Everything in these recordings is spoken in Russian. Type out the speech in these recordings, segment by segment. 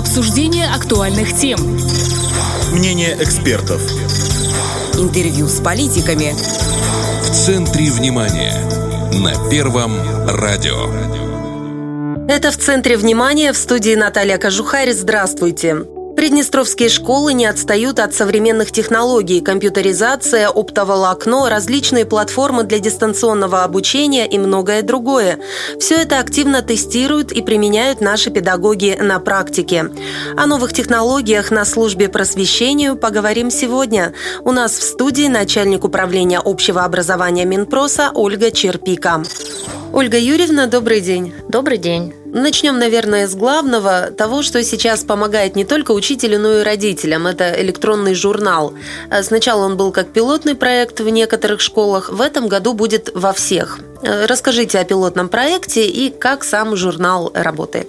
Обсуждение актуальных тем. Мнение экспертов. Интервью с политиками. В центре внимания. На Первом радио. Это в центре внимания в студии Наталья Кожухарь. Здравствуйте. Приднестровские школы не отстают от современных технологий. Компьютеризация, оптоволокно, различные платформы для дистанционного обучения и многое другое. Все это активно тестируют и применяют наши педагоги на практике. О новых технологиях на службе просвещению поговорим сегодня. У нас в студии начальник управления общего образования Минпроса Ольга Черпика. Ольга Юрьевна, добрый день. Добрый день. Начнем, наверное, с главного, того, что сейчас помогает не только учителю, но и родителям. Это электронный журнал. А сначала он был как пилотный проект в некоторых школах, в этом году будет во всех. Э, расскажите о пилотном проекте и как сам журнал работает.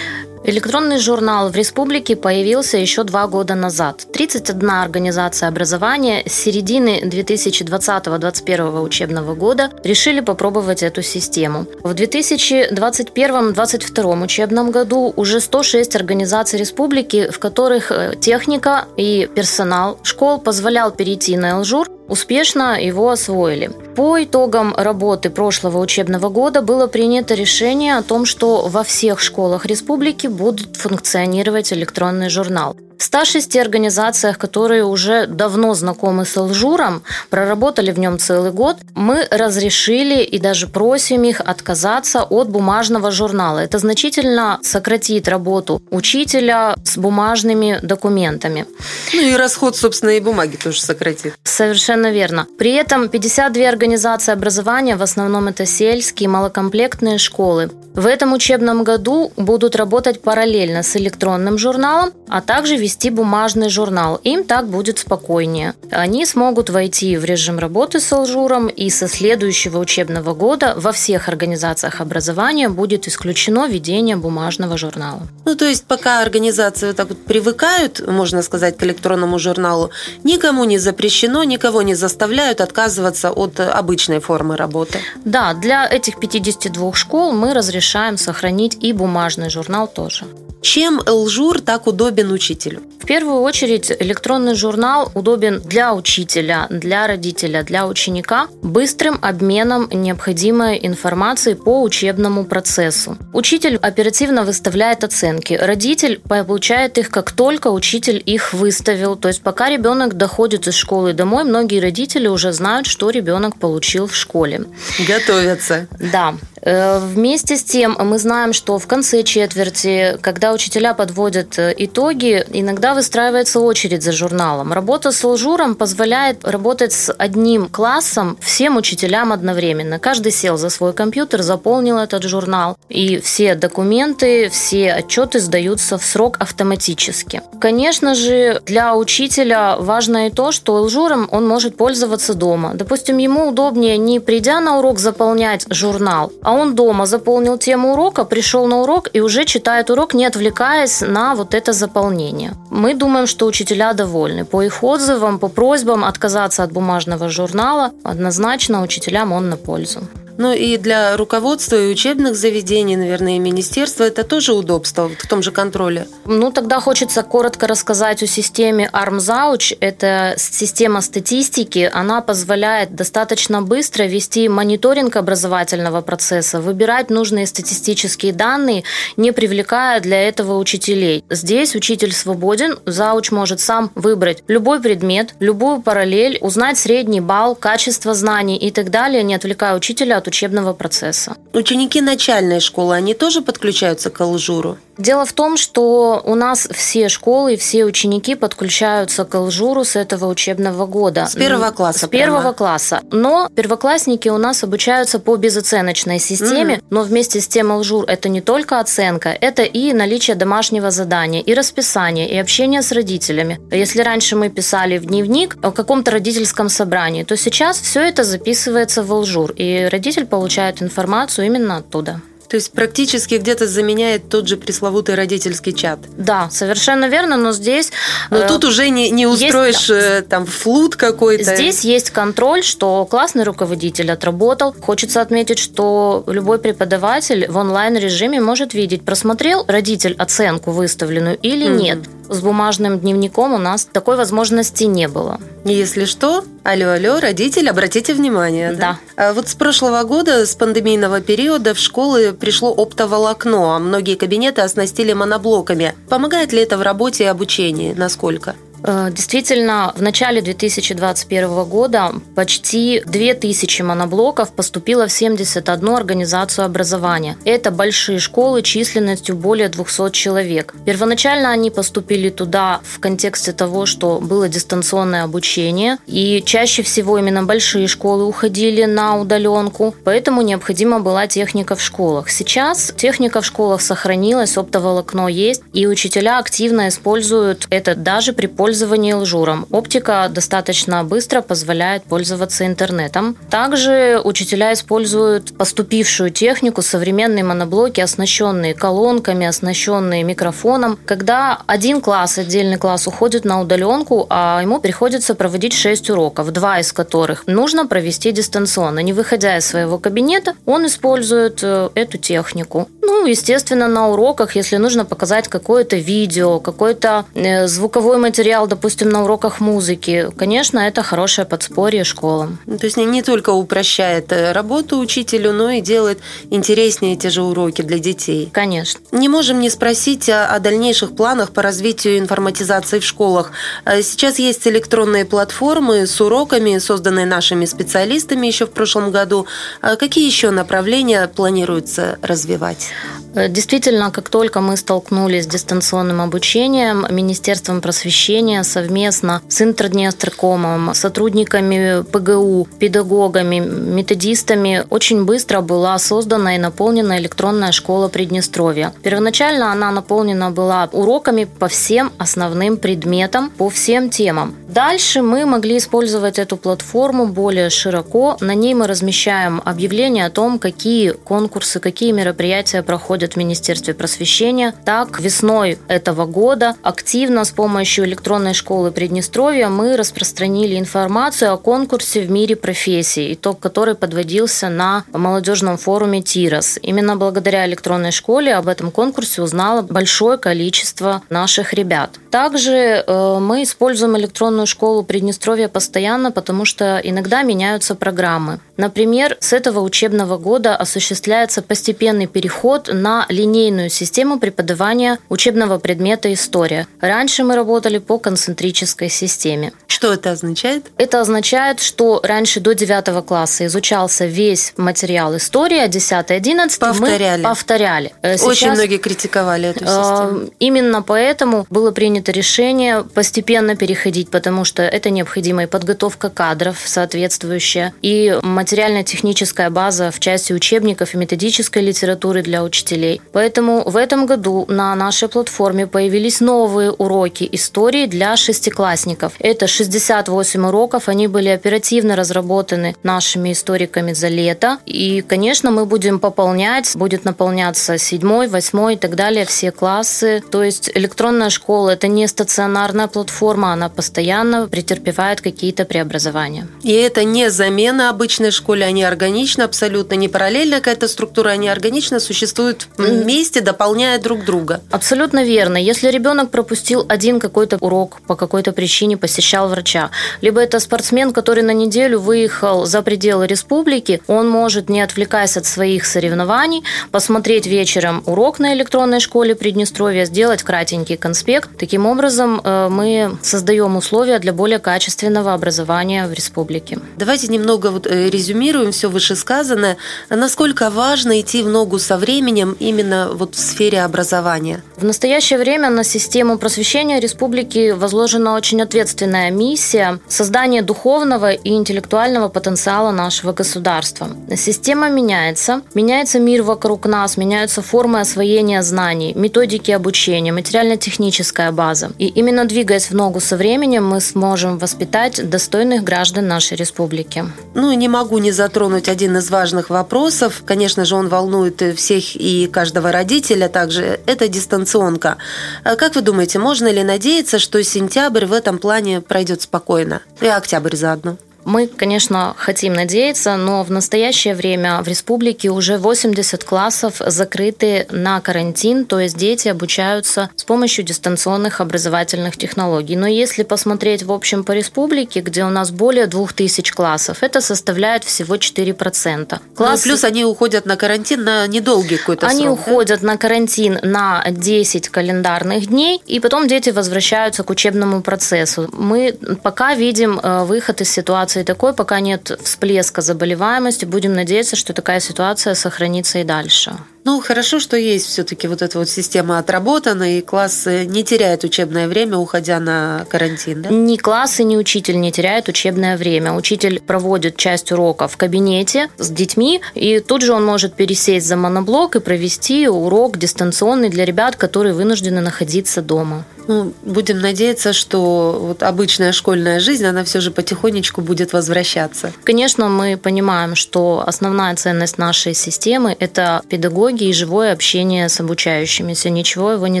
Электронный журнал в республике появился еще два года назад. 31 организация образования с середины 2020-2021 учебного года решили попробовать эту систему. В 2021-2022 учебном году уже 106 организаций республики, в которых э, техника и персонал школ позволял перейти на Элжур, успешно его освоили. По итогам работы прошлого учебного года было принято решение о том, что во всех школах республики будет функционировать электронный журнал. В 106 организациях, которые уже давно знакомы с Алжуром, проработали в нем целый год, мы разрешили и даже просим их отказаться от бумажного журнала. Это значительно сократит работу учителя с бумажными документами. Ну и расход, собственно, и бумаги тоже сократит. Совершенно верно. При этом 52 организации образования, в основном это сельские, малокомплектные школы, в этом учебном году будут работать параллельно с электронным журналом, а также вести бумажный журнал. Им так будет спокойнее. Они смогут войти в режим работы с Алжуром, и со следующего учебного года во всех организациях образования будет исключено ведение бумажного журнала. Ну, то есть, пока организации вот так вот привыкают, можно сказать, к электронному журналу, никому не запрещено, никого не заставляют отказываться от обычной формы работы. Да, для этих 52 школ мы разрешаем решаем сохранить и бумажный журнал тоже. Чем Элжур так удобен учителю? В первую очередь электронный журнал удобен для учителя, для родителя, для ученика быстрым обменом необходимой информации по учебному процессу. Учитель оперативно выставляет оценки, родитель получает их как только учитель их выставил. То есть пока ребенок доходит из школы домой, многие родители уже знают, что ребенок получил в школе. Готовятся. Да. Э, вместе с тем мы знаем, что в конце четверти, когда учителя подводят э, итоги, иногда выстраивается очередь за журналом. Работа с лжуром позволяет работать с одним классом всем учителям одновременно. Каждый сел за свой компьютер, заполнил этот журнал, и все документы, все отчеты сдаются в срок автоматически. Конечно же, для учителя важно и то, что лжуром он может пользоваться дома. Допустим, ему удобнее не придя на урок заполнять журнал, а он дома заполнил тему урока, пришел на урок и уже читает урок, не отвлекаясь на вот это заполнение. Мы думаем, что учителя довольны. По их отзывам, по просьбам отказаться от бумажного журнала, однозначно учителям он на пользу. Ну и для руководства и учебных заведений, наверное, и министерства это тоже удобство в том же контроле. Ну, тогда хочется коротко рассказать о системе ArmZouch. Это система статистики. Она позволяет достаточно быстро вести мониторинг образовательного процесса, выбирать нужные статистические данные, не привлекая для этого учителей. Здесь учитель свободен, зауч может сам выбрать любой предмет, любую параллель, узнать средний балл, качество знаний и так далее, не отвлекая учителя от учебного процесса. Ученики начальной школы, они тоже подключаются к Алжуру? Дело в том, что у нас все школы, все ученики подключаются к Алжуру с этого учебного года. С первого класса? С первого прямо. класса. Но первоклассники у нас обучаются по безоценочной системе, угу. но вместе с тем Алжур это не только оценка, это и наличие домашнего задания, и расписание, и общение с родителями. Если раньше мы писали в дневник о каком-то родительском собрании, то сейчас все это записывается в Алжур, и родитель получает информацию именно оттуда. То есть практически где-то заменяет тот же пресловутый родительский чат. Да, совершенно верно, но здесь... Но э, тут уже не, не устроишь есть, э, там флут какой-то. Здесь есть контроль, что классный руководитель отработал. Хочется отметить, что любой преподаватель в онлайн-режиме может видеть, просмотрел родитель оценку выставленную или mm-hmm. нет. С бумажным дневником у нас такой возможности не было. Если что, алло, алло, родитель, обратите внимание. Да. да. А вот с прошлого года, с пандемийного периода, в школы пришло оптоволокно, а многие кабинеты оснастили моноблоками. Помогает ли это в работе и обучении? Насколько? Э, действительно, в начале 2021 года почти 2000 моноблоков поступило в 71 организацию образования. Это большие школы численностью более 200 человек. Первоначально они поступили туда в контексте того, что было дистанционное обучение, и чаще всего именно большие школы уходили на удаленку, поэтому необходима была техника в школах. Сейчас техника в школах сохранилась, оптоволокно есть, и учителя активно используют это даже при пользовании пользовании лжуром. Оптика достаточно быстро позволяет пользоваться интернетом. Также учителя используют поступившую технику, современные моноблоки, оснащенные колонками, оснащенные микрофоном. Когда один класс, отдельный класс уходит на удаленку, а ему приходится проводить 6 уроков, два из которых нужно провести дистанционно. Не выходя из своего кабинета, он использует э, эту технику. Ну, естественно, на уроках, если нужно показать какое-то видео, какой-то э, звуковой материал, допустим, на уроках музыки, конечно, это хорошее подспорье школам. Ну, то есть не, только упрощает э, работу учителю, но и делает интереснее те же уроки для детей. Конечно. Не можем не спросить о, о дальнейших планах по развитию информатизации в школах. Э, сейчас есть электронные платформы с уроками, созданные нашими специалистами еще в прошлом году. Какие еще направления планируется развивать? Э, действительно, как только мы столкнулись с дистанционным обучением, Министерством просвещения совместно с Интерднестркомом, сотрудниками ПГУ, педагогами, методистами очень быстро была создана и наполнена электронная школа Приднестровья. Первоначально она наполнена была уроками по всем основным предметам, по всем темам. Дальше мы могли использовать эту платформу более широко. На ней мы размещаем объявления о том, какие конкурсы, какие мероприятия проходят в Министерстве просвещения. Так, весной этого года активно с помощью электронной школы Приднестровья мы распространили информацию о конкурсе в мире профессий, итог которой подводился на молодежном форуме ТИРОС. Именно благодаря электронной школе об этом конкурсе узнало большое количество наших ребят. Также э, мы используем электронную школу Приднестровья постоянно, потому что иногда меняются программы. Например, с этого учебного года осуществляется постепенный переход на линейную систему преподавания учебного предмета «История». Раньше мы работали по концентрической системе. Что это означает? Это означает, что раньше до 9 класса изучался весь материал истории, а 10-11 повторяли. мы повторяли. Э, сейчас, Очень многие критиковали эту систему. Э, именно поэтому было принято решение постепенно переходить, потому что это необходима и подготовка кадров соответствующая, и материально-техническая база в части учебников и методической литературы для учителей. Поэтому в этом году на нашей платформе появились новые уроки истории для шестиклассников. Это 68 уроков, они были оперативно разработаны нашими историками за лето. И, конечно, мы будем пополнять, будет наполняться седьмой, восьмой и так далее, все классы. То есть электронная школа – это не стационарная платформа, она постоянно претерпевает какие-то преобразования. И это не замена обычной школе, они органично, абсолютно не параллельно какая-то структура, они органично существуют вместе, дополняя друг друга. Абсолютно верно. Если ребенок пропустил один какой-то урок по какой-то причине, посещал врача, либо это спортсмен, который на неделю выехал за пределы республики, он может, не отвлекаясь от своих соревнований, посмотреть вечером урок на электронной школе Приднестровья, сделать кратенький конспект. Таким образом, э, мы создаем условия для более качественного образования в республике. Давайте немного вот э, резюмируем все вышесказанное. Насколько важно идти в ногу со временем именно вот в сфере образования? В настоящее время на систему просвещения республики возложена очень ответственная миссия создания духовного и интеллектуального потенциала нашего государства. Система меняется, меняется мир вокруг нас, меняются формы освоения знаний, методики обучения, материально-техническая база. И именно двигаясь в ногу со временем, мы сможем воспитать достойных граждан нашей республики. Ну и не могу могу не затронуть один из важных вопросов. Конечно же, он волнует всех и каждого родителя также. Это дистанционка. А как вы думаете, можно ли надеяться, что сентябрь в этом плане пройдет спокойно? И октябрь заодно? Мы, конечно, хотим надеяться, но в настоящее время в республике уже 80 классов закрыты на карантин, то есть дети обучаются с помощью дистанционных образовательных технологий. Но если посмотреть в общем по республике, где у нас более 2000 классов, это составляет всего 4%. Класс... Ну, плюс они уходят на карантин на недолгий какой-то они срок. Они уходят да? на карантин на 10 календарных дней, и потом дети возвращаются к учебному процессу. Мы пока видим э, выход из ситуации ситуации такой, пока нет всплеска заболеваемости. Будем надеяться, что такая ситуация сохранится и дальше. Ну, хорошо, что есть все-таки вот эта вот система отработана, и класс не теряет учебное время, уходя на карантин, да? Ни класс и ни учитель не теряет учебное время. Учитель проводит часть урока в кабинете с детьми, и тут же он может пересесть за моноблок и провести урок дистанционный для ребят, которые вынуждены находиться дома. Ну, будем надеяться, что вот обычная школьная жизнь, она все же потихонечку будет возвращаться. Конечно, мы понимаем, что основная ценность нашей системы – это педагоги и живое общение с обучающимися. Ничего его не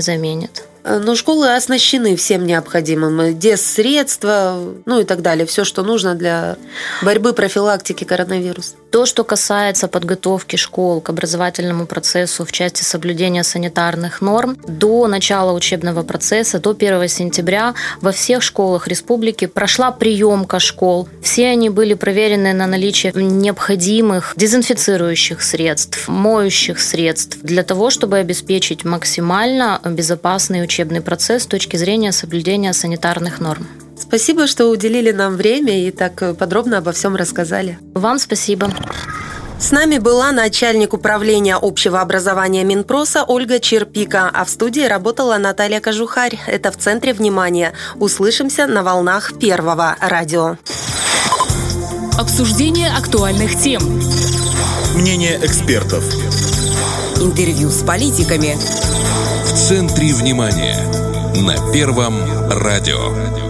заменит. Э, но школы оснащены всем необходимым. Дес-средства, ну и так далее. Все, что нужно для борьбы профилактики коронавируса. То, что касается подготовки школ к образовательному процессу в части соблюдения санитарных норм, до начала учебного процесса, до 1 сентября во всех школах республики прошла приемка школ. Все они были проверены на наличие необходимых дезинфицирующих средств, моющих средств для того, чтобы обеспечить максимально безопасный учебный процесс с точки зрения соблюдения санитарных норм. Спасибо, что уделили нам время и так подробно обо всем рассказали. Вам спасибо. С нами была начальник управления общего образования Минпроса Ольга Черпика, а в студии работала Наталья Кожухарь. Это в центре внимания. Услышимся на волнах Первого радио. Обсуждение актуальных тем. Мнение экспертов. Интервью с политиками в центре внимания на Первом радио.